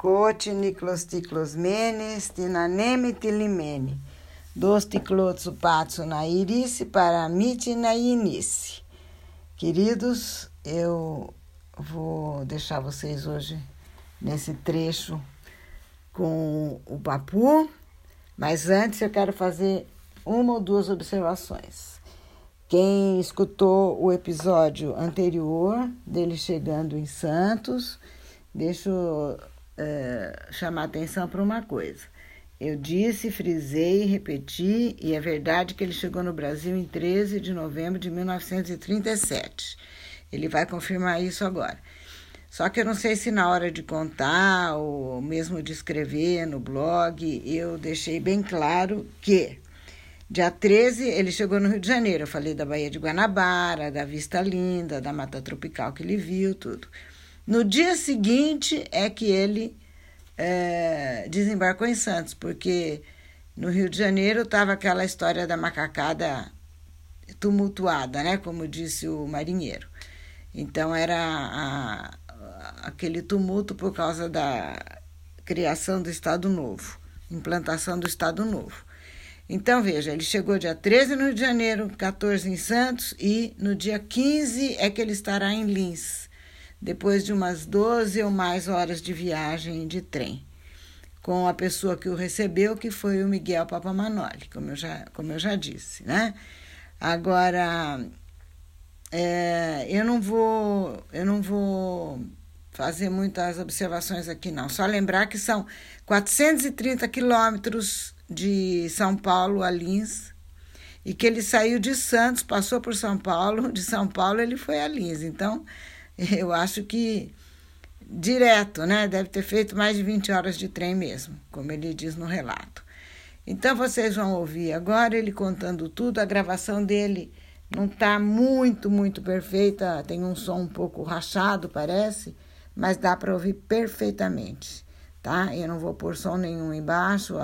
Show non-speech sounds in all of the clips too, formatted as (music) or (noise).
Cote niclosticlosmenes, tinaneme tilimene, dos ticlotsu patsu na irice, paramite na inice. Queridos, eu vou deixar vocês hoje nesse trecho com o papu, mas antes eu quero fazer uma ou duas observações. Quem escutou o episódio anterior dele chegando em Santos, deixa é, chamar atenção para uma coisa. Eu disse, frisei, repeti, e é verdade que ele chegou no Brasil em 13 de novembro de 1937. Ele vai confirmar isso agora. Só que eu não sei se na hora de contar ou mesmo de escrever no blog, eu deixei bem claro que dia 13 ele chegou no Rio de Janeiro. Eu falei da Baía de Guanabara, da Vista Linda, da Mata Tropical que ele viu, tudo. No dia seguinte é que ele é, desembarcou em Santos, porque no Rio de Janeiro estava aquela história da macacada tumultuada, né? Como disse o marinheiro. Então era a, aquele tumulto por causa da criação do Estado Novo, implantação do Estado Novo. Então, veja, ele chegou dia 13 no Rio de Janeiro, 14 em Santos e no dia 15 é que ele estará em Lins depois de umas 12 ou mais horas de viagem de trem, com a pessoa que o recebeu, que foi o Miguel Papamanoli, como eu já, como eu já disse, né? Agora, é, eu não vou, eu não vou fazer muitas observações aqui, não. Só lembrar que são 430 quilômetros de São Paulo a Lins e que ele saiu de Santos, passou por São Paulo, de São Paulo ele foi a Lins. Então, (laughs) eu acho que direto, né? Deve ter feito mais de 20 horas de trem mesmo, como ele diz no relato. Então vocês vão ouvir agora ele contando tudo. A gravação dele não está muito, muito perfeita, tem um som um pouco rachado, parece, mas dá para ouvir perfeitamente, tá? Eu não vou pôr som nenhum embaixo,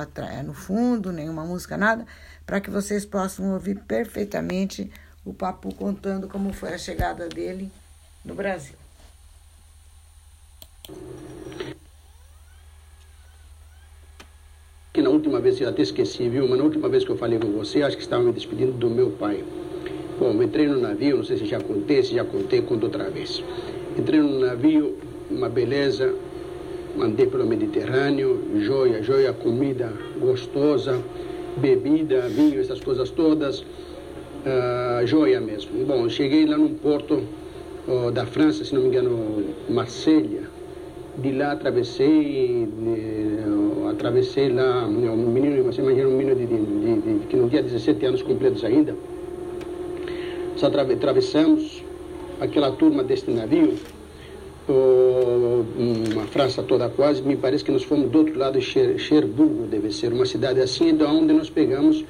no fundo, nenhuma música, nada, para que vocês possam ouvir perfeitamente o Papu contando como foi a chegada dele no Brasil. Que na última vez, eu até esqueci, viu? Mas na última vez que eu falei com você, acho que estava me despedindo do meu pai. Bom, entrei no navio, não sei se já contei, se já contei, conto outra vez. Entrei no navio, uma beleza, mandei pelo Mediterrâneo, joia, joia, comida gostosa, bebida, vinho, essas coisas todas, uh, joia mesmo. Bom, cheguei lá num porto da França, se não me engano, Marselha. De lá atravessei, de, atravessei lá, um menino, você imagina um menino de, de, de, que não tinha 17 anos completos ainda. Só atravessamos aquela turma deste navio, uma França toda quase, me parece que nós fomos do outro lado Cherburgo, deve ser, uma cidade assim, de onde nós pegamos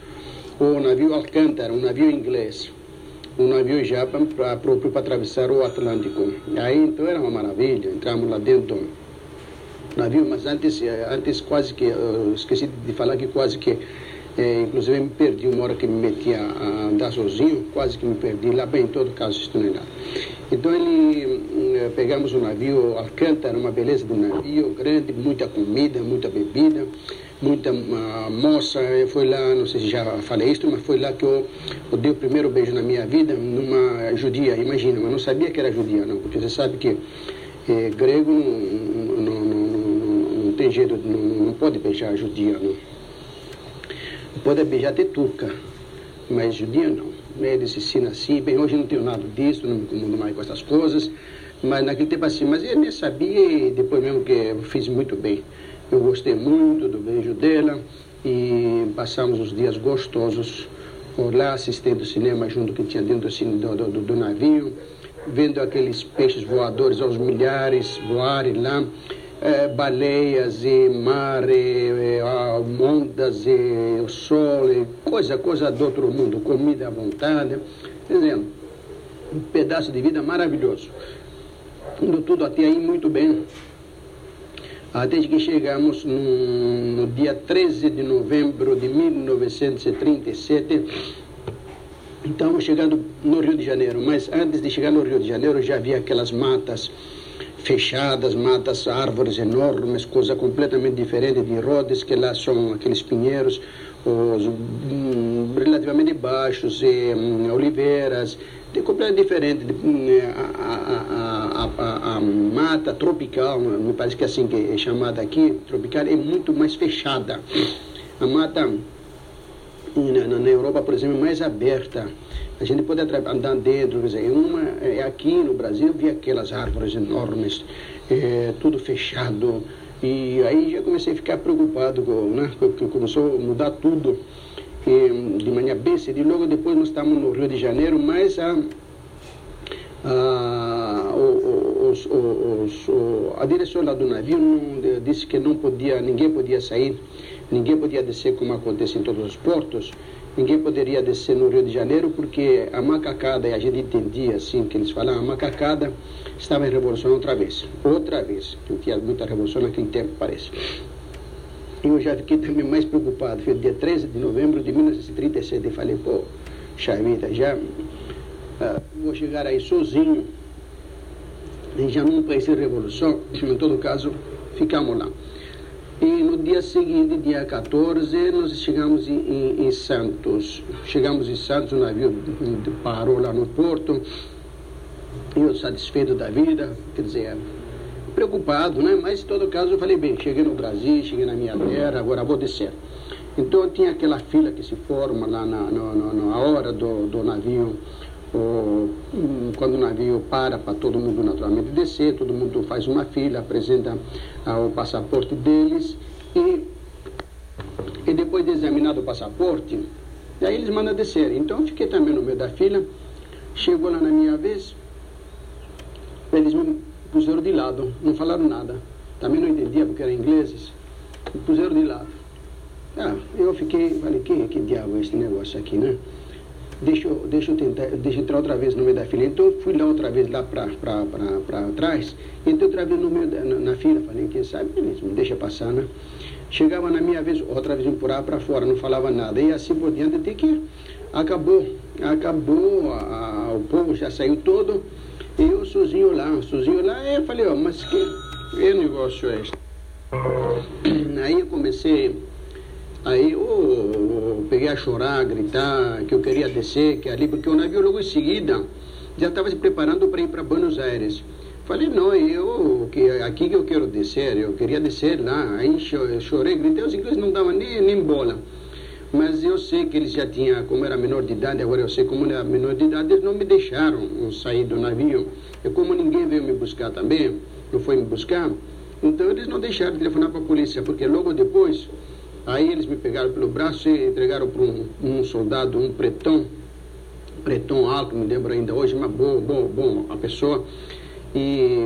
o navio Alcântara, um navio inglês um navio já para próprio para atravessar o Atlântico. Aí então era uma maravilha, entramos lá dentro do navio, mas antes, eh, antes quase que, esqueci de falar que quase que, eh, inclusive me perdi uma hora que me meti a, andar sozinho, quase que me perdi, lá bem, em todo caso, isso não é nada. Então ele, eh, pegamos o navio Alcântara, uma beleza do navio, grande, muita comida, muita bebida, muita uh, moça. Eu fui lá, não sei se já falei isso, mas foi lá que eu, eu dei o primeiro beijo na minha vida numa judia, imagina, mas não sabia que era judia, não, porque você sabe que eh, grego não, não, não, não, tem jeito, não, não pode beijar judia, não. Pode beijar até turca, mas judia não. Eles ensinam assim, bem, hoje não tenho nada disso, não me incomodo mais com essas coisas, mas naquele tempo assim, mas eu nem sabia e depois mesmo que eu fiz muito bem. Eu gostei muito do beijo dela e passamos os dias gostosos por lá assistindo cinema junto que tinha dentro do, do, do navio, vendo aqueles peixes voadores aos milhares voarem lá, é, baleias e mar, e, e, ondas e o sol, e coisa, coisa do outro mundo, comida à vontade, dizendo, um pedaço de vida maravilhoso. Tudo, tudo até aí muito bem até que chegamos no, no dia 13 de novembro de 1937. Estamos chegando no Rio de Janeiro, mas antes de chegar no Rio de Janeiro já havia aquelas matas fechadas, matas, árvores enormes, coisa completamente diferente de Rhodes, que lá são aqueles pinheiros os, hum, relativamente baixos, e, hum, oliveiras, de completamente diferente. De, hum, a, a, a, mata tropical, me parece que é assim que é chamada aqui, tropical, é muito mais fechada. A mata na, na Europa, por exemplo, é mais aberta. A gente pode andar dentro, quer dizer, uma, é aqui no Brasil, vi aquelas árvores enormes, é, tudo fechado. E aí já comecei a ficar preocupado, né? Porque começou a mudar tudo. E, de manhã bem cedo, e logo depois nós estamos no Rio de Janeiro, mas a, a, os, os, a direção lá do navio não, disse que não podia, ninguém podia sair, ninguém podia descer como acontece em todos os portos ninguém poderia descer no Rio de Janeiro porque a macacada, e a gente entendia assim que eles falavam, a macacada estava em revolução outra vez, outra vez, que tinha muita revolução naquele tempo, parece. E eu já fiquei também mais preocupado, foi dia 13 de novembro de 1937, e falei, pô, vida, já uh, vou chegar aí sozinho, já não conheci revolução, em todo caso, ficamos lá. E no dia seguinte, dia 14, nós chegamos em, em, em Santos. Chegamos em Santos, o navio parou lá no porto. Eu satisfeito da vida, quer dizer, preocupado, né? Mas em todo caso eu falei, bem, cheguei no Brasil, cheguei na minha terra, agora vou descer. Então tinha aquela fila que se forma lá na, na, na hora do, do navio quando o navio para para todo mundo naturalmente descer, todo mundo faz uma fila, apresenta ah, o passaporte deles e, e depois de examinado o passaporte, aí eles mandam descer. Então eu fiquei também no meio da fila, chegou lá na minha vez, eles me puseram de lado, não falaram nada. Também não entendia porque eram ingleses, me puseram de lado. Ah, eu fiquei, falei, que, que diabo é esse negócio aqui, né? Deixa deixa eu tentar, deixa eu entrar outra vez no meio da fila. Então eu fui lá outra vez lá para trás, entrei outra vez no meio da, na, na, fila, falei, quem sabe, beleza, me deixa passar, né? Chegava na minha vez, outra vez empurrava para fora, não falava nada. E assim por diante, até que acabou, acabou, a, a, o povo já saiu todo, e eu sozinho lá, sozinho lá, eu falei, ó, mas que, que negócio é esse? Aí eu comecei Aí eu, eu, peguei a chorar, a gritar, que eu queria descer, que ali, porque o navio logo em seguida já estava se preparando para ir para Buenos Aires. Falei, não, eu, que aqui que eu quero descer, eu queria descer lá. Aí chorei, gritei, os ingleses não davam nem, nem bola. Mas eu sei que eles já tinham, como era menor de idade, agora eu sei como era menor de idade, eles não me deixaram sair do navio. E como ninguém veio me buscar também, não foi me buscar, então eles não deixaram telefonar para a polícia, porque logo depois Aí eles me pegaram pelo braço e entregaram para um, um, soldado, um pretão, pretão alto, me lembro ainda hoje, mas bom, bom, bom, a pessoa. E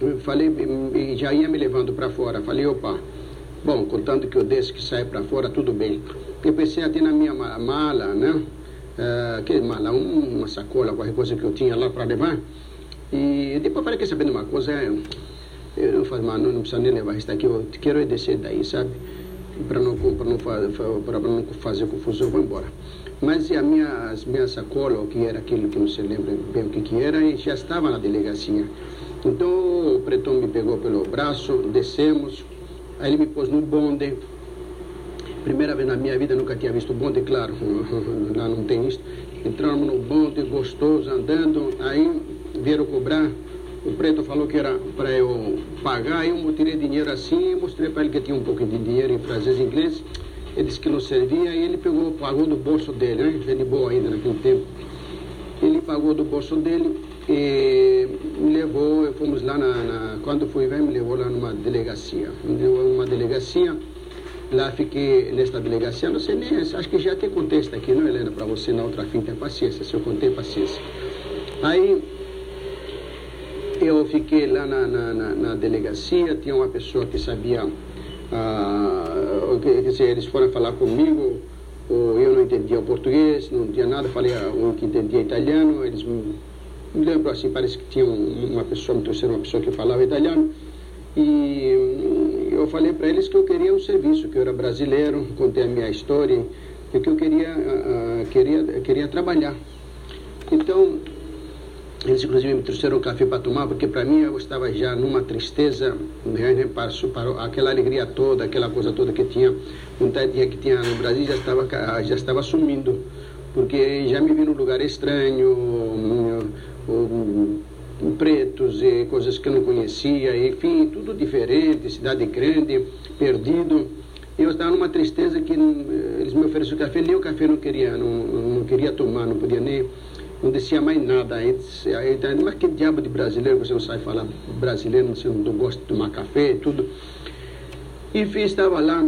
hum, falei, e já ia me levando para fora. Falei, opa, bom, contando que eu desço, que saio para fora, tudo bem. Eu pensei até na minha mala, né? Uh, que mala, uma sacola, qualquer coisa que eu tinha lá para levar. E depois falei, quer saber de uma coisa? Eu, eu faço mal, não, não precisa nem levar isso daqui, eu quero descer daí, sabe? Para não, para não, para não fazer confusão, vou embora. Mas a minha, as minhas sacola, o que era aquilo que não se lembra bem o que, que era, e já estava na delegacia. Então o pretão me pegou pelo braço, descemos, aí ele me pôs no bonde. Primeira vez na minha vida, nunca tinha visto bonde, claro, (laughs) lá não tem isso. Entramos no bonde, gostoso, andando, aí vieram cobrar o preto falou que era para eu pagar, eu tirei dinheiro assim e mostrei para ele que tinha um pouco de dinheiro em francês e inglês. Ele disse que não servia e ele pegou, pagou do bolso dele, né? Ele boa ainda naquele tempo. Ele pagou do bolso dele e me levou, fomos lá na, na quando fui ver, me levou lá numa delegacia. Me levou numa delegacia, lá fiquei nesta delegacia, não sei nem, acho que já tem contexto aqui, não Helena, para você na outra fim, tem paciência, se eu contei, paciência. Aí eu fiquei lá na, na, na, na delegacia, tinha uma pessoa que sabia, ah, quer dizer, eles foram falar comigo, eu não entendia o português, não tinha nada, falei ah, um que entendia italiano, eles me, lembro assim, parece que tinha uma pessoa, me trouxeram uma pessoa que falava italiano, e eu falei para eles que eu queria um serviço, que eu era brasileiro, contei a minha história, e que eu queria, uh, queria, queria trabalhar. Então, Eles, inclusive, me trouxeram café para tomar, porque para mim eu estava já numa tristeza, né, para, aquela alegria toda, aquela coisa toda que tinha, vontade que tinha no Brasil, já estava, já estava sumindo, porque já me vi num lugar estranho, um, um, um, pretos e coisas que eu não conhecia, enfim, tudo diferente, cidade grande, perdido. Eu estava numa tristeza que eles me ofereceram café, nem o café não queria, não, não queria tomar, não podia nem não descia mais nada. Aí, aí, mas que diabo de brasileiro, você não sabe falar brasileiro, você não gosta de tomar café e tudo. Enfim, estava lá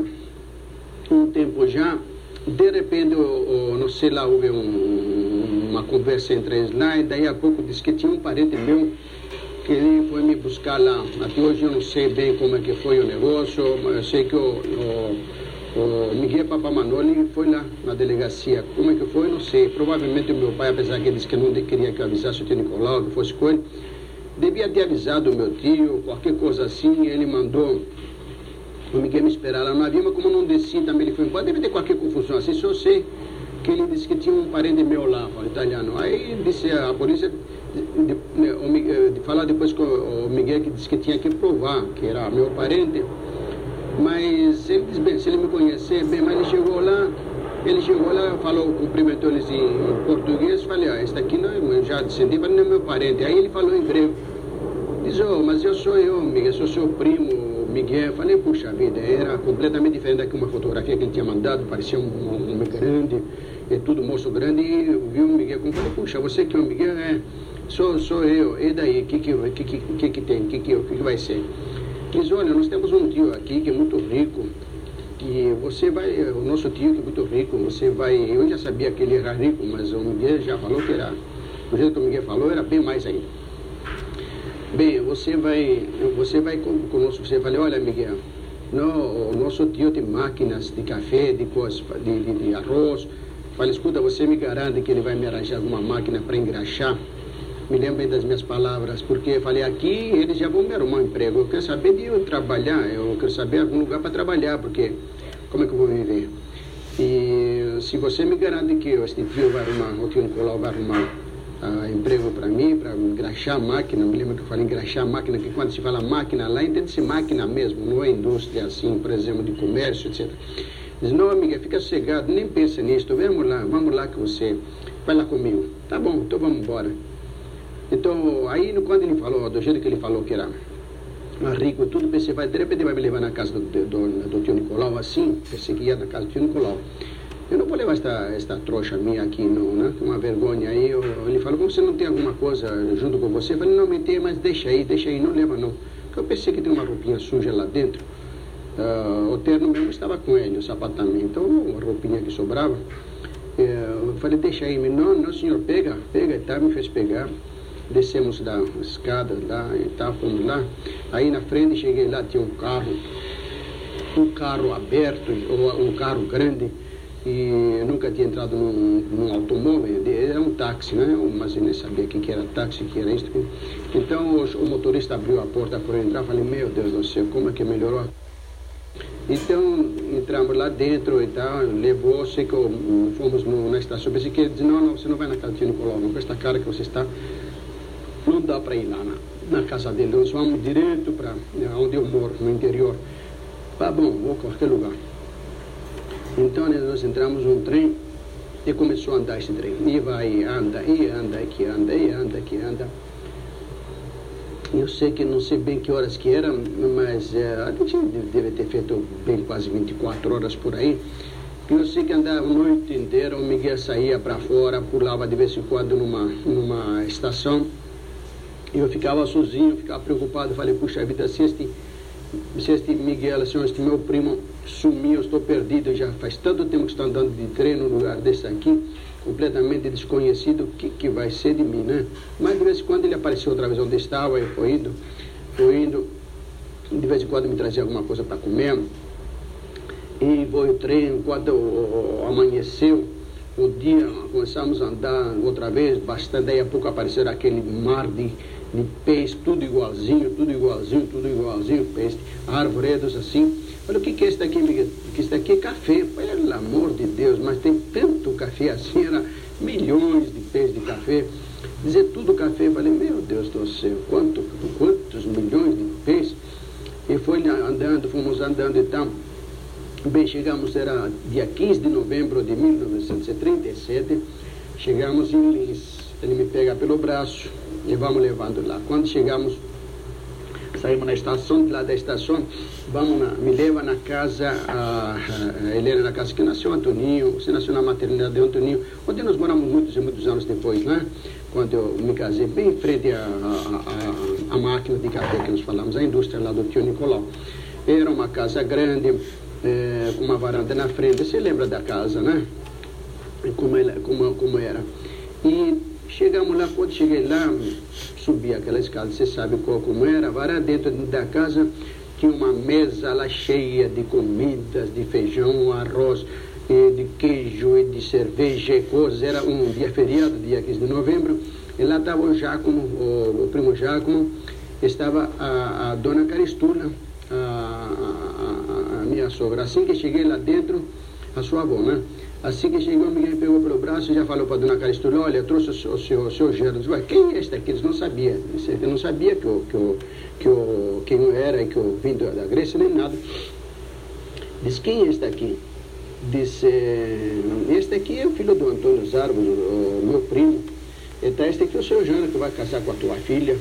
um tempo já, de repente, eu, não sei lá, houve um, uma conversa entre eles lá, e daí a pouco disse que tinha um parente meu que ele foi me buscar lá. Até hoje eu não sei bem como é que foi o negócio, mas eu sei que o, o o Miguel Papamanoli foi lá na delegacia. Como é que foi? Não sei. Provavelmente o meu pai, apesar que ele disse que não queria que eu avisasse o tio Nicolau, que fosse com ele, devia ter avisado o meu tio, qualquer coisa assim. Ele mandou o Miguel me esperar lá no avião, mas como não desci também, ele foi embora. Deve ter qualquer confusão assim, só sei que ele disse que tinha um parente meu lá, italiano. Aí disse a polícia, de, de, de, de falar depois com o Miguel que disse que tinha que provar que era meu parente. Mas ele disse, bem, se ele me conhecer, bem, mas ele chegou lá, ele chegou lá, falou, cumprimentou eles em, português, falei, ah, este aqui não, eu já descendi, mas não é meu parente. Aí ele falou em grego. Diz, oh, mas eu sou eu, Miguel, sou seu primo, Miguel. Falei, puxa vida, era completamente diferente daquela fotografia que ele tinha mandado, parecia um, homem grande, e tudo moço grande, e viu o Miguel, como falei, puxa, você que é o Miguel, é, sou, sou eu, e daí, o que que, que, que, que, que tem, o que, que, que, que vai ser? Diz, olha, nós temos um tio aqui que é muito rico, que você vai, o nosso tio que é muito rico, você vai, eu já sabia que ele era rico, mas o Miguel já falou que era, do jeito que o Miguel falou, era bem mais ainda. Bem, você vai, você vai conosco, você vai, olha Miguel, no, o nosso tio tem máquinas de café, de, coisa, de, de, de arroz, Fala, escuta, você me garante que ele vai me arranjar alguma máquina para engraxar? Me lembrem das minhas palavras, porque eu falei, aqui eles já vão me arrumar um emprego, eu quero saber de eu trabalhar, eu quero saber algum lugar para trabalhar, porque como é que eu vou viver? E se você me garante que este tio vai arrumar, o tio Nicolau vai arrumar uh, emprego para mim, para engraxar a máquina, me lembro que eu falei engraxar a máquina, que quando se fala máquina lá, entende-se máquina mesmo, não é indústria assim, por exemplo, de comércio, etc. Diz, não amiga, fica sossegado, nem pensa nisso, vamos lá, vamos lá que você, vai lá comigo. Tá bom, então vamos embora. Então, aí quando ele falou, do jeito que ele falou que era rico tudo, pensei, vai, de repente vai me levar na casa do, do, do tio Nicolau, assim, pensei que ia na casa do tio Nicolau. Eu não vou levar esta, esta trouxa minha aqui, não, né? Uma vergonha. Aí eu, ele falou, como você não tem alguma coisa junto com você? Eu falei, não, me tem, mas deixa aí, deixa aí, não leva não. Porque eu pensei que tem uma roupinha suja lá dentro. Uh, o terno mesmo estava com ele, o sapato também. Então, uma roupinha que sobrava. Uh, eu falei, deixa aí. Não, não, senhor, pega, pega. E tá, me fez pegar descemos da escada lá e tá, fomos lá. Aí na frente cheguei lá, tinha um carro, um carro aberto, um carro grande, e nunca tinha entrado num, num automóvel, era um táxi, né? mas eu nem sabia que, que era táxi, que era isso. Então o, motorista abriu a porta para entrar, falei, meu Deus do céu, como é que melhorou? Então entramos lá dentro e tal, levou, sei que fomos no, na estação, pensei que ele disse, não, não, você não vai na de Nicolau, com esta cara que você está, não dá para ir lá na, na, casa dele, nós vamos direto para né, onde eu moro, no interior. Tá bom, vou a qualquer lugar. Então né, nós entramos num trem e começou a andar esse trem. E vai, anda, e anda, que anda, e anda, que anda. Eu sei que não sei bem que horas que era, mas é, a gente deve ter feito bem quase 24 horas por aí. Eu sei que andava a noite inteira, o Miguel saía para fora, pulava de vez em quando numa, numa estação eu ficava sozinho, ficava preocupado. Falei, puxa vida, se este, se este Miguel, se este meu primo sumiu, eu estou perdido. Já faz tanto tempo que estou andando de trem no lugar desse aqui, completamente desconhecido. O que, que vai ser de mim, né? Mas de vez em quando ele apareceu outra vez onde estava, eu fui indo, fui indo. De vez em quando me trazia alguma coisa para comer. E foi o trem, quando amanheceu, o dia começamos a andar outra vez, bastante, daí a pouco apareceu aquele mar de de peixe, tudo igualzinho, tudo igualzinho, tudo igualzinho, peixe, arvoredos assim. Olha, o que, que é isso daqui, Miguel? Que isso daqui é café. Pelo amor de Deus, mas tem tanto café assim, era milhões de peixes de café. dizer tudo café. Falei, meu Deus do céu, quanto, quantos milhões de peixes. E foi andando, fomos andando e então, Bem, chegamos, era dia 15 de novembro de 1937, chegamos em Lins. Ele me pega pelo braço e vamos levando lá. Quando chegamos, saímos na estação, de lá da estação, vamos na, me leva na casa, a, a Helena na casa que nasceu Antoninho, você nasceu na maternidade de Antoninho, onde nós moramos muitos e muitos anos depois, né? Quando eu me casei, bem em frente à, máquina de café que nós falamos, a indústria lá do tio Nicolau. Era uma casa grande, é, com uma varanda na frente. Você lembra da casa, né? Como, ela, como, como era. E chegamos lá, quando cheguei lá, subi aquela escada, você sabe qual como era, varanda dentro da casa tinha uma mesa lá cheia de comidas, de feijão, arroz, de queijo e de cerveja e coisas. Era um dia feriado, dia 15 de novembro. E lá estava o Giacomo, o, o primo Giacomo, estava a, a dona Caristula, a, a, a, minha sogra. Assim que cheguei lá dentro, a sua avó, né? Assim que chegou, me pegou pelo braço e já falou para a dona Caristula, olha, trouxe o seu, o seu, o seu. Disse, quem é este aqui? Eles não sabiam. Eu não sabia que eu, que eu, que eu, quem eu era e que eu vim da Grécia, nem nada. Disse, quem é este aqui? Disse, este aqui é o filho do Antônio Zarbo, o meu primo. Então, este aqui é o seu Jana, que vai casar com a tua filha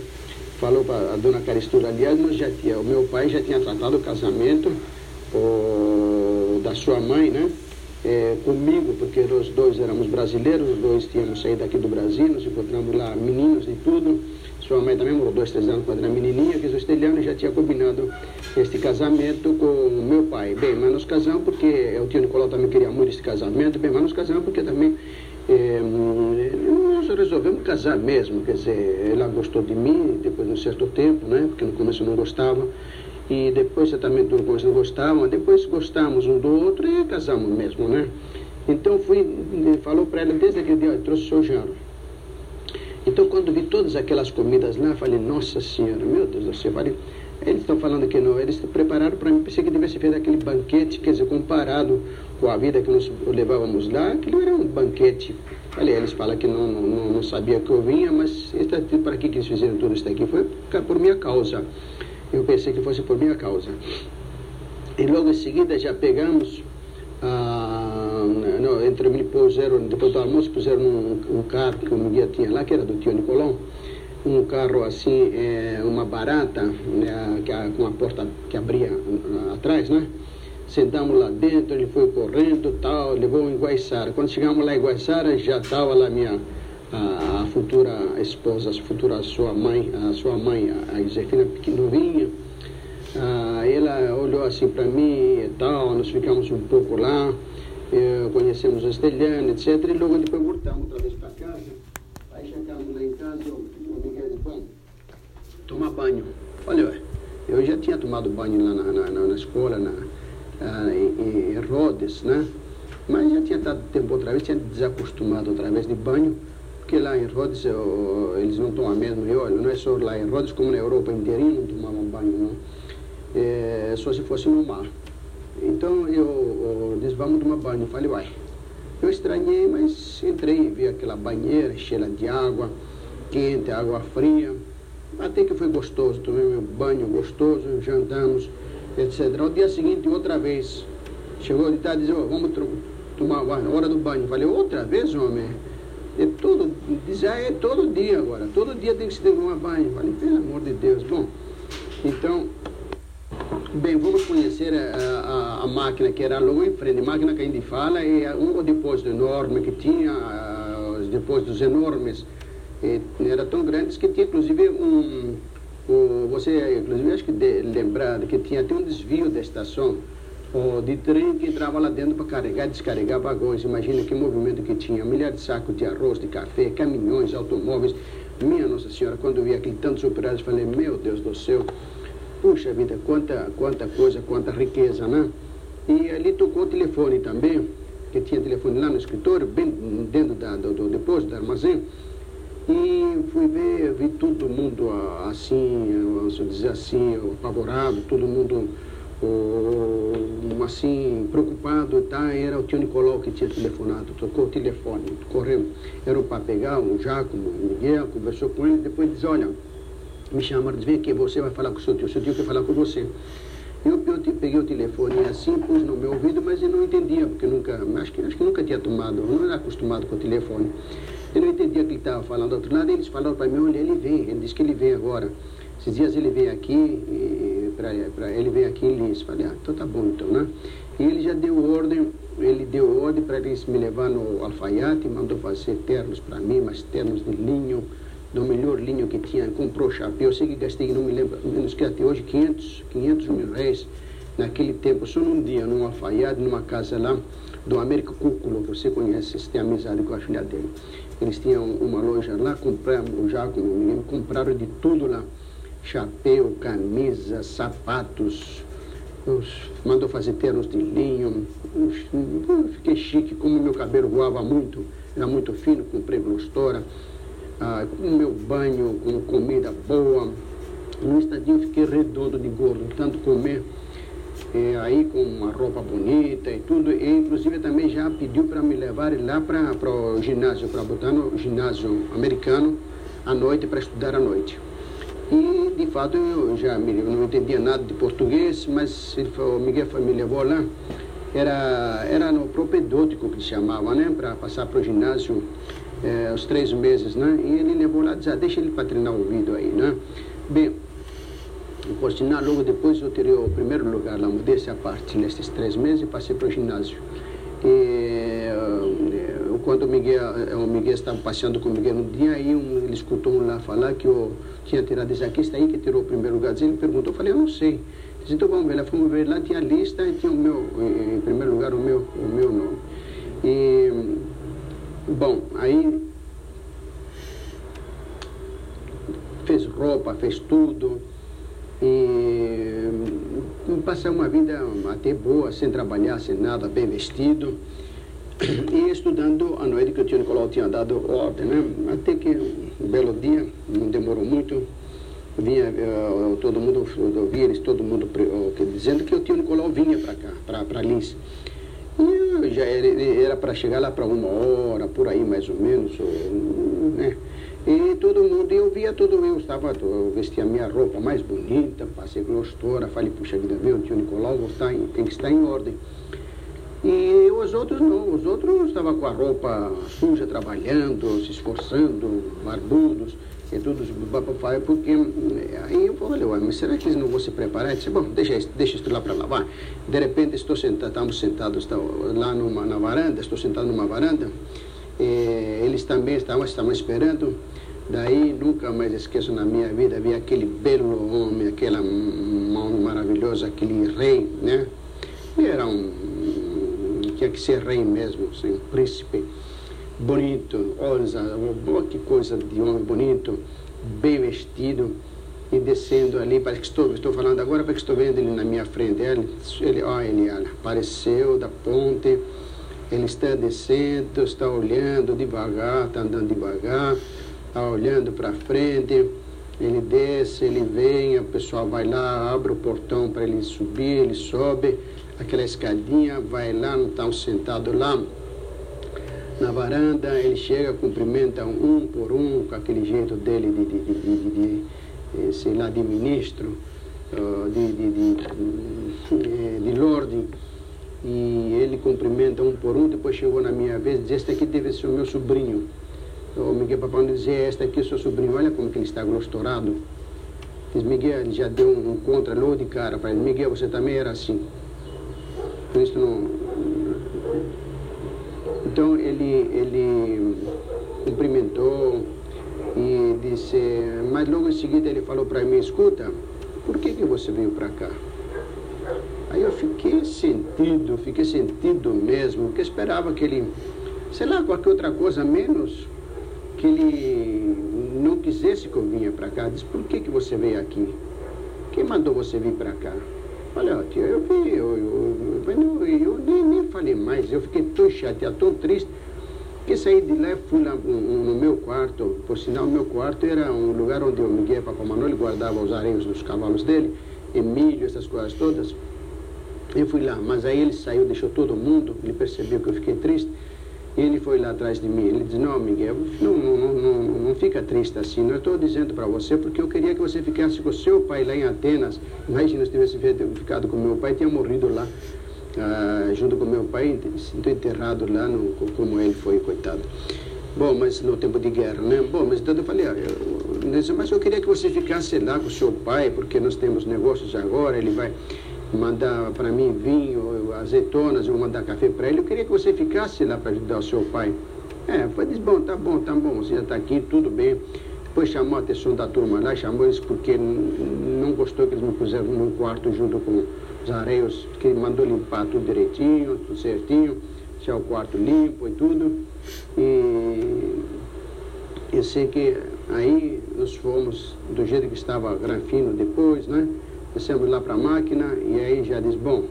falou para a dona Caristura, aliás, nós já tinha, o meu pai já tinha tratado o casamento o, da sua mãe, né? É, comigo, porque nós dois éramos brasileiros, os dois tínhamos saído aqui do Brasil, nos encontramos lá meninos e tudo. Sua mãe também morou dois, três anos quando era menininha, que o estelhano já tinha combinado este casamento com meu pai. Bem, mas nós casamos porque o tio Nicolau também queria muito este casamento, bem, mas nós casamos porque também é, nós resolvemos casar mesmo, quer dizer, ela gostou de mim depois de um certo tempo, né? Porque no começo não gostava. E depois no começo não gostavam, depois gostamos um do outro e casamos mesmo, né? Então fui, falou para ela desde aquele dia, trouxe o seu genro. Então quando vi todas aquelas comidas lá, falei, nossa senhora, meu Deus do céu, falei, eles estão falando que não, eles prepararam para mim, pensei que tivesse feito aquele banquete, quer dizer, comparado com a vida que nós levávamos lá, aquilo era um banquete. Falei, eles falam que não, não, não sabia que eu vinha, mas para que, que eles fizeram tudo isso aqui? Foi por minha causa. Eu pensei que fosse por minha causa. E logo em seguida já pegamos, ah, não, entre mim puseram, depois do almoço puseram um, um carro que o guia tinha lá, que era do tio Nicolão um carro assim, é, uma barata, né, que a, com a porta que abria uh, atrás, né? Sentamos lá dentro, ele foi correndo tal, levou em Guaiçara. Quando chegamos lá em Guaiçara, já estava lá minha a, futura esposa, a futura sua mãe, a sua mãe, a Josefina pequenovinha. Ah, ela olhou assim para mim e tal, nós ficamos um pouco lá, eh, conhecemos o Estelhano, etc. E logo depois voltamos outra vez para casa. Aí chegamos lá em casa, bom, tomar banho. Olha, eu já tinha tomado banho lá na, na, na escola, na, uh, em, em, Rhodes, né? Mas já tinha dado tempo outra vez, tinha desacostumado outra vez de banho, porque lá em Rhodes eu, eles não tomam mesmo. E olha, não é só lá em Rhodes, como na Europa inteirinha não tomavam banho, não. É, só se fosse no mar. Então eu, eu disse, vamos tomar banho. Eu falei, vai. Eu estranhei, mas entrei vi aquela banheira cheia de água quente, água fria. Até que foi gostoso, tomei meu banho gostoso, jantamos, etc. O dia seguinte, outra vez, chegou de tarde e disse, oh, vamos tomar banho, hora do banho. Falei, outra vez, homem? É todo, ah, é todo dia agora, todo dia tem que se tomar banho. Falei, pelo amor de Deus. Bom, então, bem, vamos conhecer a, a, a máquina que era logo em frente, máquina que a gente fala, é um depósito enorme que tinha, os depósitos enormes e era tão grande que tinha inclusive um, um você inclusive acho que de, que tinha até um desvio da estação de trem que entrava lá dentro para carregar e descarregar vagões. Imagina que movimento que tinha, milhares de sacos de arroz, de café, caminhões, automóveis. Minha Nossa Senhora, quando eu vi aquele tantos operários, falei, meu Deus do céu, puxa vida, quanta, quanta coisa, quanta riqueza, né? E ali tocou o telefone também, que tinha telefone lá no escritório, bem dentro da, do, do depósito, do armazém. E fui ver, vi todo mundo assim, vamos dizer assim, apavorado, todo mundo, uma assim, preocupado, tá? Era o tio Nicolau que tinha telefonado, tocou o telefone, correu. Era para pegar o Jacomo, o Miguel, conversou com ele, depois disse, olha, me chamaram, vem aqui, você vai falar com o seu tio, o seu tio quer falar com você. Eu, eu peguei o telefone assim, pus no meu ouvido, mas eu não entendia, porque nunca, acho que, acho que nunca tinha tomado, não era acostumado com o telefone. Eu não entendia o que ele estava falando do outro lado, eles falaram para mim, olha, ele vem, ele disse que ele vem agora. Esses dias ele vem aqui, pra, pra, ele vem aqui em Lins. Falei, ah, então tá bom então, né? E ele já deu ordem, ele deu ordem para eles me levar no alfaiate, mandou fazer ternos para mim, mas ternos de linho, do melhor linho que tinha, comprou chapéu, eu sei que gastei, não me lembro, menos que até hoje, 500, 500 mil reais naquele tempo, só num dia, num alfaiate, numa casa lá do Américo Cúculo, você conhece, você tem amizade com a filha dele. Eles tinham uma loja lá, compramos já compraram de tudo lá, chapéu, camisa, sapatos, os, mandou fazer ternos de linho, fiquei chique, como meu cabelo voava muito, era muito fino, comprei glostora ah, com meu banho, com comida boa. No estadinho fiquei redondo de gordo, tanto comer, é, aí com uma roupa bonita e tudo. E inclusive também já pediu para me levar lá para o ginásio, para botar no ginásio americano à noite, para estudar à noite. E de fato eu já me, eu não entendia nada de português, mas ele falou, Miguel me levou lá. Era, era no propedôtico que chamava, né? Para passar para o ginásio é, os três meses, né? E ele levou lá e disse, ah, deixa ele para treinar o ouvido aí, né? Bem, por sinal, logo depois eu tirei o primeiro lugar lá, mudei-se a parte nesses três meses e passei para o ginásio. E, eh, quando o Miguel, eh, o Miguel estava passeando com o Miguel no dia, aí um, ele escutou um lá falar que eu tinha tirado esse aqui, aí que tirou o primeiro lugar. Ele perguntou, eu falei, eu não sei. Disse, então vamos ver, lá fomos ver, lá tinha a lista e tinha o meu, em primeiro lugar, o meu, o meu nome. E Bom, aí fez roupa, fez tudo. E passei uma vida até boa, sem trabalhar, sem nada, bem vestido. E estudando a noite que o tio Nicolau tinha dado ordem, né? Até que um belo dia, não demorou muito, vinha uh, todo mundo, eu via eles todo mundo uh, dizendo que o tio Nicolau vinha para cá, para Lins. E já era para chegar lá para uma hora, por aí mais ou menos, né? E todo mundo, eu via todo eu estava, eu vestia a minha roupa mais bonita, passei glostora, falei, puxa vida, meu tio Nicolau, está em, tem que estar em ordem. E os outros não, os outros estavam com a roupa suja, trabalhando, se esforçando, barbudos e tudo papai, porque eh, aí eu falei, mas será que eles não vão se preparar? Eu disse, bom, deixa, deixa isso lá para lavar. De repente estou sentado, estamos sentados lá numa, na varanda, estou sentado numa varanda, eles também estavam, estavam esperando. Daí nunca mais esqueço na minha vida, vi aquele belo homem, aquela mão maravilhosa, aquele rei, né? era um, tinha que ser rei mesmo, assim, um príncipe bonito, olha que coisa de homem bonito, bem vestido e descendo ali, parece que estou, estou falando agora porque estou vendo ele na minha frente, ele, ele, ó, ele apareceu da ponte, ele está descendo, está olhando devagar, está andando devagar, está olhando para frente, ele desce, ele vem, o pessoal vai lá, abre o portão para ele subir, ele sobe, aquela escadinha, vai lá, não estão sentados lá, na varanda, ele chega, cumprimenta um por um, com aquele jeito dele de, de, de, de eh, sei lá, de ministro, de, de, de, de lorde, e ele cumprimenta um por um, depois chegou na minha vez, diz, este aqui deve ser o meu sobrinho. O Miguel Papão dizia, este aqui é o seu sobrinho, olha como que ele está glostorado. Diz, Miguel, já deu um, um contra logo de cara para ele, Miguel, você também era assim. Por isso não, então ele, ele cumprimentou e disse, mas logo em seguida ele falou para mim, escuta, por que, que você veio para cá? Aí eu fiquei sentido, fiquei sentido mesmo, porque esperava que ele, sei lá, qualquer outra coisa, menos que ele não quisesse que eu vinha para cá. Disse, por que, que você veio aqui? Quem mandou você vir para cá? Olha, tia, eu vi, eu, eu, eu, eu nem, nem, falei mais, eu fiquei tão chateado, tão triste, que saí de lá fui lá no meu quarto, por sinal, meu quarto era um lugar onde o Miguel Manuel guardava os areios dos cavalos dele, e milho, essas coisas todas. Eu fui lá, mas aí ele saiu, deixou todo mundo, ele percebeu que eu fiquei triste. Ele foi lá atrás de mim. Ele disse: Não, Miguel, não, não, não, não fica triste assim. Não estou dizendo para você porque eu queria que você ficasse com seu pai lá em Atenas. Imagina se tivesse ficado com meu pai, tinha morrido lá. Ah, junto com meu pai, estou enterrado lá, no, como ele foi, coitado. Bom, mas no tempo de guerra, né? Bom, mas então eu falei, ah, eu, mas eu queria que você ficasse lá com seu pai, porque nós temos negócios agora, ele vai mandar para mim vinho, azeitonas, eu mandar café para ele. Eu queria que você ficasse lá para ajudar o seu pai. É, foi disse, bom, tá bom, tá bom, você já está aqui, tudo bem. Depois chamou a atenção da turma lá, chamou eles porque não gostou que eles me puseram num quarto junto com os areios, que mandou limpar tudo direitinho, tudo certinho, deixar o quarto limpo e tudo. E eu sei que aí nós fomos do jeito que estava granfino depois, né? Descemos lá para a máquina e aí já diz, bom,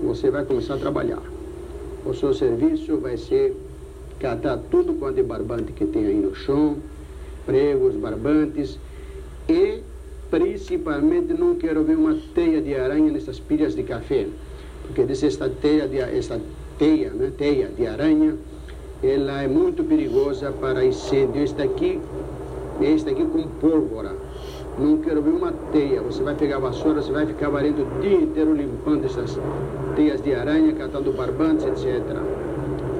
você vai começar a trabalhar. O seu serviço vai ser catar tudo quanto é barbante que tem aí no chão, pregos, barbantes e principalmente não quero ver uma teia de aranha nessas pilhas de café, porque diz esta teia de esta teia, né, teia de aranha, ela é muito perigosa para incêndio. Este aqui, este aqui com pólvora não quero ver uma teia. Você vai pegar a vassoura, você vai ficar varrendo o dia inteiro limpando essas teias de aranha, catando barbantes, etc.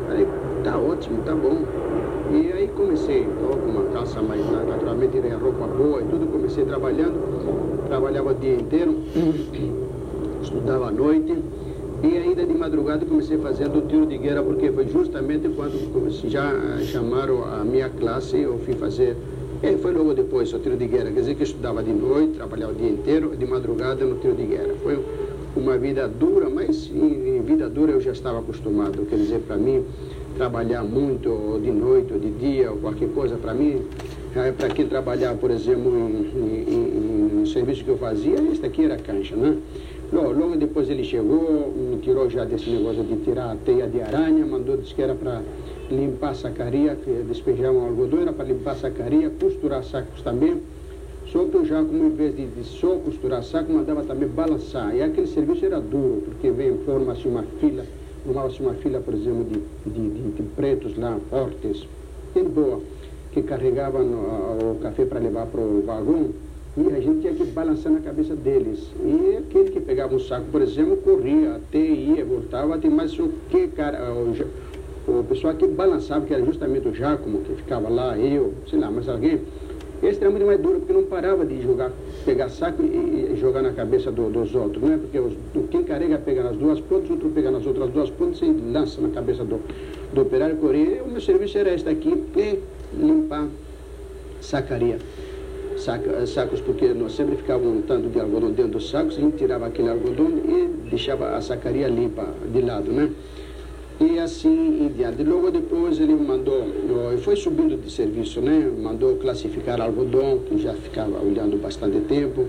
Falei, tá ótimo, tá bom. E aí comecei, com uma calça mais, naturalmente, né, roupa boa e tudo, comecei trabalhando, trabalhava o dia inteiro, (clears throat) estudava à noite. E ainda de madrugada comecei fazendo tiro de guerra, porque foi justamente quando já chamaram a minha classe, eu fui fazer e foi logo depois o tiro de guerra, quer dizer que eu estudava de noite, trabalhava o dia inteiro, de madrugada no tiro de guerra. Foi uma vida dura, mas em, em vida dura eu já estava acostumado. Quer dizer, para mim, trabalhar muito, ou de noite, ou de dia, ou qualquer coisa, para mim, é para quem trabalhar, por exemplo, em, em, em, serviço que eu fazia, este aqui era cancha, né? Logo, logo depois ele chegou, me tirou já desse negócio de tirar a teia de aranha, mandou, disse que era para limpar a sacaria, que despejavam algodão, era para limpar a sacaria, costurar sacos também. Eu já, como em vez de, de só costurar saco, mandava também balançar. E aquele serviço era duro, porque vem forma-se uma fila, formava-se uma fila, por exemplo, de, de, de, de pretos lá, fortes, bem boa, que carregavam o café para levar para o vagão. E a gente tinha que balançar na cabeça deles. E aquele que pegava um saco, por exemplo, corria até ia, voltava, tem mais o que, cara, o pessoal que balançava, que era justamente o Giacomo, que ficava lá, eu, sei lá, mas alguém. Esse era muito mais duro, porque não parava de jogar, pegar saco e, e jogar na cabeça do, dos outros, não é? Porque os, quem carrega pega nas duas pontas, outro pega nas outras duas pontas e lança na cabeça do, do operário correr. O meu serviço era este aqui, e limpar sacaria. Saca, sacos, porque nós sempre ficava um tanto de algodão dentro dos sacos, a gente tirava aquele algodão e deixava a sacaria limpa de lado, né? E assim em diante. Logo depois ele mandou, foi subindo de serviço, né? Mandou classificar algodão, que já ficava olhando bastante tempo.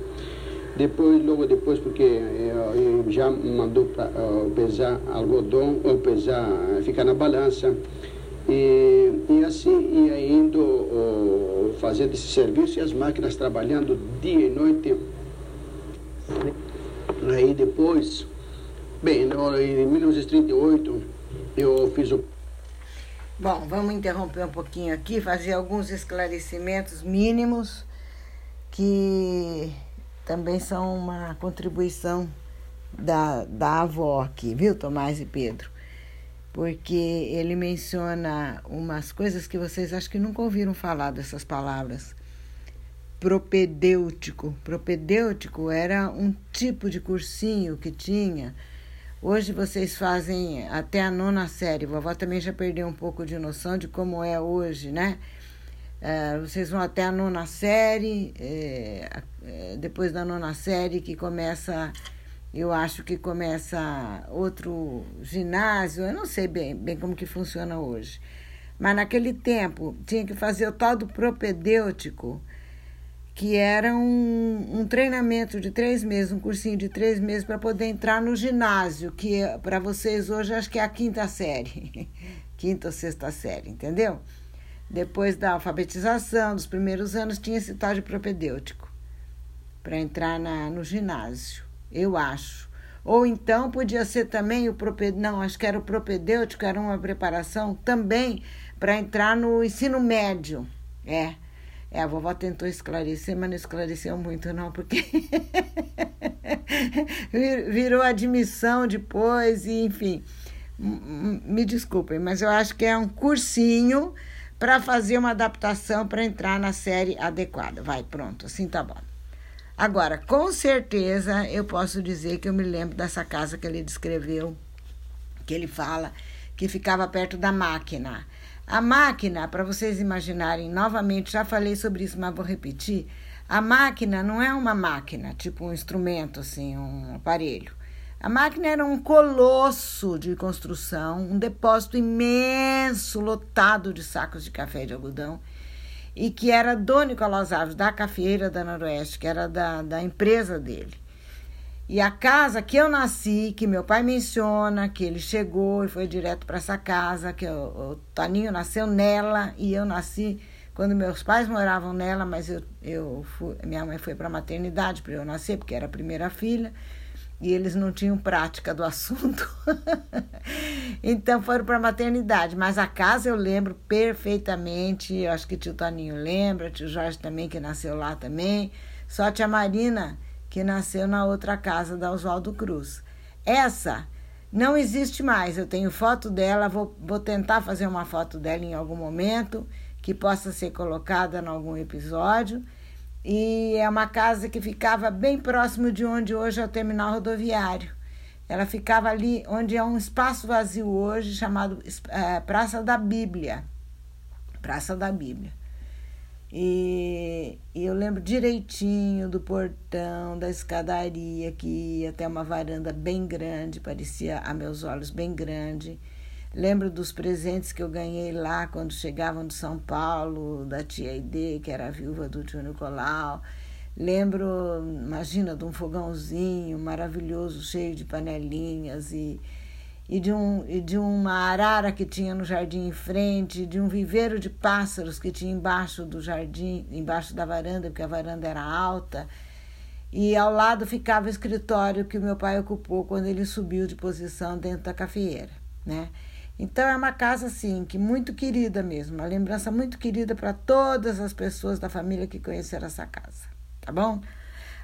Depois, logo depois, porque eh, já mandou uh, pesar algodão, ou pesar, ficar na balança. E, e assim ia indo uh, fazendo esse serviço e as máquinas trabalhando dia e noite. Aí depois, bem, em 1938, eu fiz o. Bom, vamos interromper um pouquinho aqui, fazer alguns esclarecimentos mínimos que também são uma contribuição da, da avó aqui, viu, Tomás e Pedro? Porque ele menciona umas coisas que vocês acho que nunca ouviram falar dessas palavras. Propedêutico. Propedêutico era um tipo de cursinho que tinha Hoje vocês fazem até a nona série. Vovó também já perdeu um pouco de noção de como é hoje, né? É, vocês vão até a nona série, é, é, depois da nona série que começa, eu acho que começa outro ginásio, eu não sei bem, bem como que funciona hoje. Mas naquele tempo tinha que fazer o tal do propedêutico, que era um, um treinamento de três meses, um cursinho de três meses para poder entrar no ginásio, que para vocês hoje acho que é a quinta série, (laughs) quinta ou sexta série, entendeu? Depois da alfabetização, dos primeiros anos, tinha esse tal de propedêutico para entrar na, no ginásio, eu acho. Ou então podia ser também o propedêutico, não, acho que era o propedêutico, era uma preparação também para entrar no ensino médio. É. É, a vovó tentou esclarecer, mas não esclareceu muito, não, porque (laughs) virou admissão depois, e enfim. Me desculpem, mas eu acho que é um cursinho para fazer uma adaptação para entrar na série adequada. Vai, pronto, assim tá bom. Agora, com certeza eu posso dizer que eu me lembro dessa casa que ele descreveu, que ele fala que ficava perto da máquina. A máquina, para vocês imaginarem, novamente, já falei sobre isso, mas vou repetir. A máquina não é uma máquina, tipo um instrumento, assim, um aparelho. A máquina era um colosso de construção, um depósito imenso, lotado de sacos de café de algodão e que era do Nicolau Alves, da cafeira da Noroeste, que era da, da empresa dele. E a casa que eu nasci, que meu pai menciona, que ele chegou e foi direto para essa casa, que o, o Toninho nasceu nela e eu nasci quando meus pais moravam nela, mas eu, eu fui, minha mãe foi para a maternidade para eu nascer, porque era a primeira filha e eles não tinham prática do (laughs) assunto. então foram para a maternidade. Mas a casa eu lembro perfeitamente. Eu acho que tio Toninho lembra, tio Jorge também, que nasceu lá também. Só a tia Marina, que nasceu na outra casa da Oswaldo Cruz. Essa não existe mais. Eu tenho foto dela, vou, vou tentar fazer uma foto dela em algum momento que possa ser colocada em algum episódio e é uma casa que ficava bem próximo de onde hoje é o terminal rodoviário. Ela ficava ali onde é um espaço vazio hoje chamado é, Praça da Bíblia. Praça da Bíblia. E, e, eu lembro direitinho do portão, da escadaria que ia até uma varanda bem grande, parecia a meus olhos bem grande. Lembro dos presentes que eu ganhei lá quando chegavam de São Paulo, da tia Aide, que era a viúva do tio Nicolau. Lembro, imagina, de um fogãozinho maravilhoso, cheio de panelinhas e, e, de um, e de uma arara que tinha no jardim em frente, de um viveiro de pássaros que tinha embaixo do jardim, embaixo da varanda, porque a varanda era alta. E ao lado ficava o escritório que o meu pai ocupou quando ele subiu de posição dentro da cafeeira, né? Então é uma casa assim que muito querida mesmo, uma lembrança muito querida para todas as pessoas da família que conheceram essa casa, tá bom?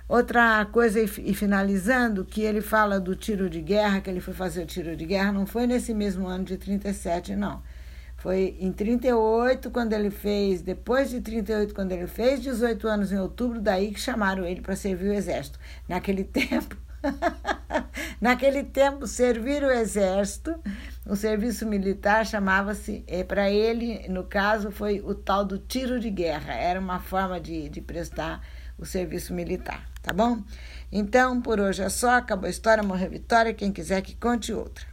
Outra coisa e finalizando, que ele fala do tiro de guerra, que ele foi fazer o tiro de guerra, não foi nesse mesmo ano de 37, não. Foi em 38, quando ele fez, depois de 38, quando ele fez 18 anos em outubro, daí que chamaram ele para servir o exército. Naquele tempo, (laughs) Naquele tempo, servir o exército, o serviço militar chamava-se, é, para ele, no caso, foi o tal do tiro de guerra, era uma forma de, de prestar o serviço militar, tá bom? Então, por hoje é só, acabou a história, morreu Vitória, quem quiser que conte outra.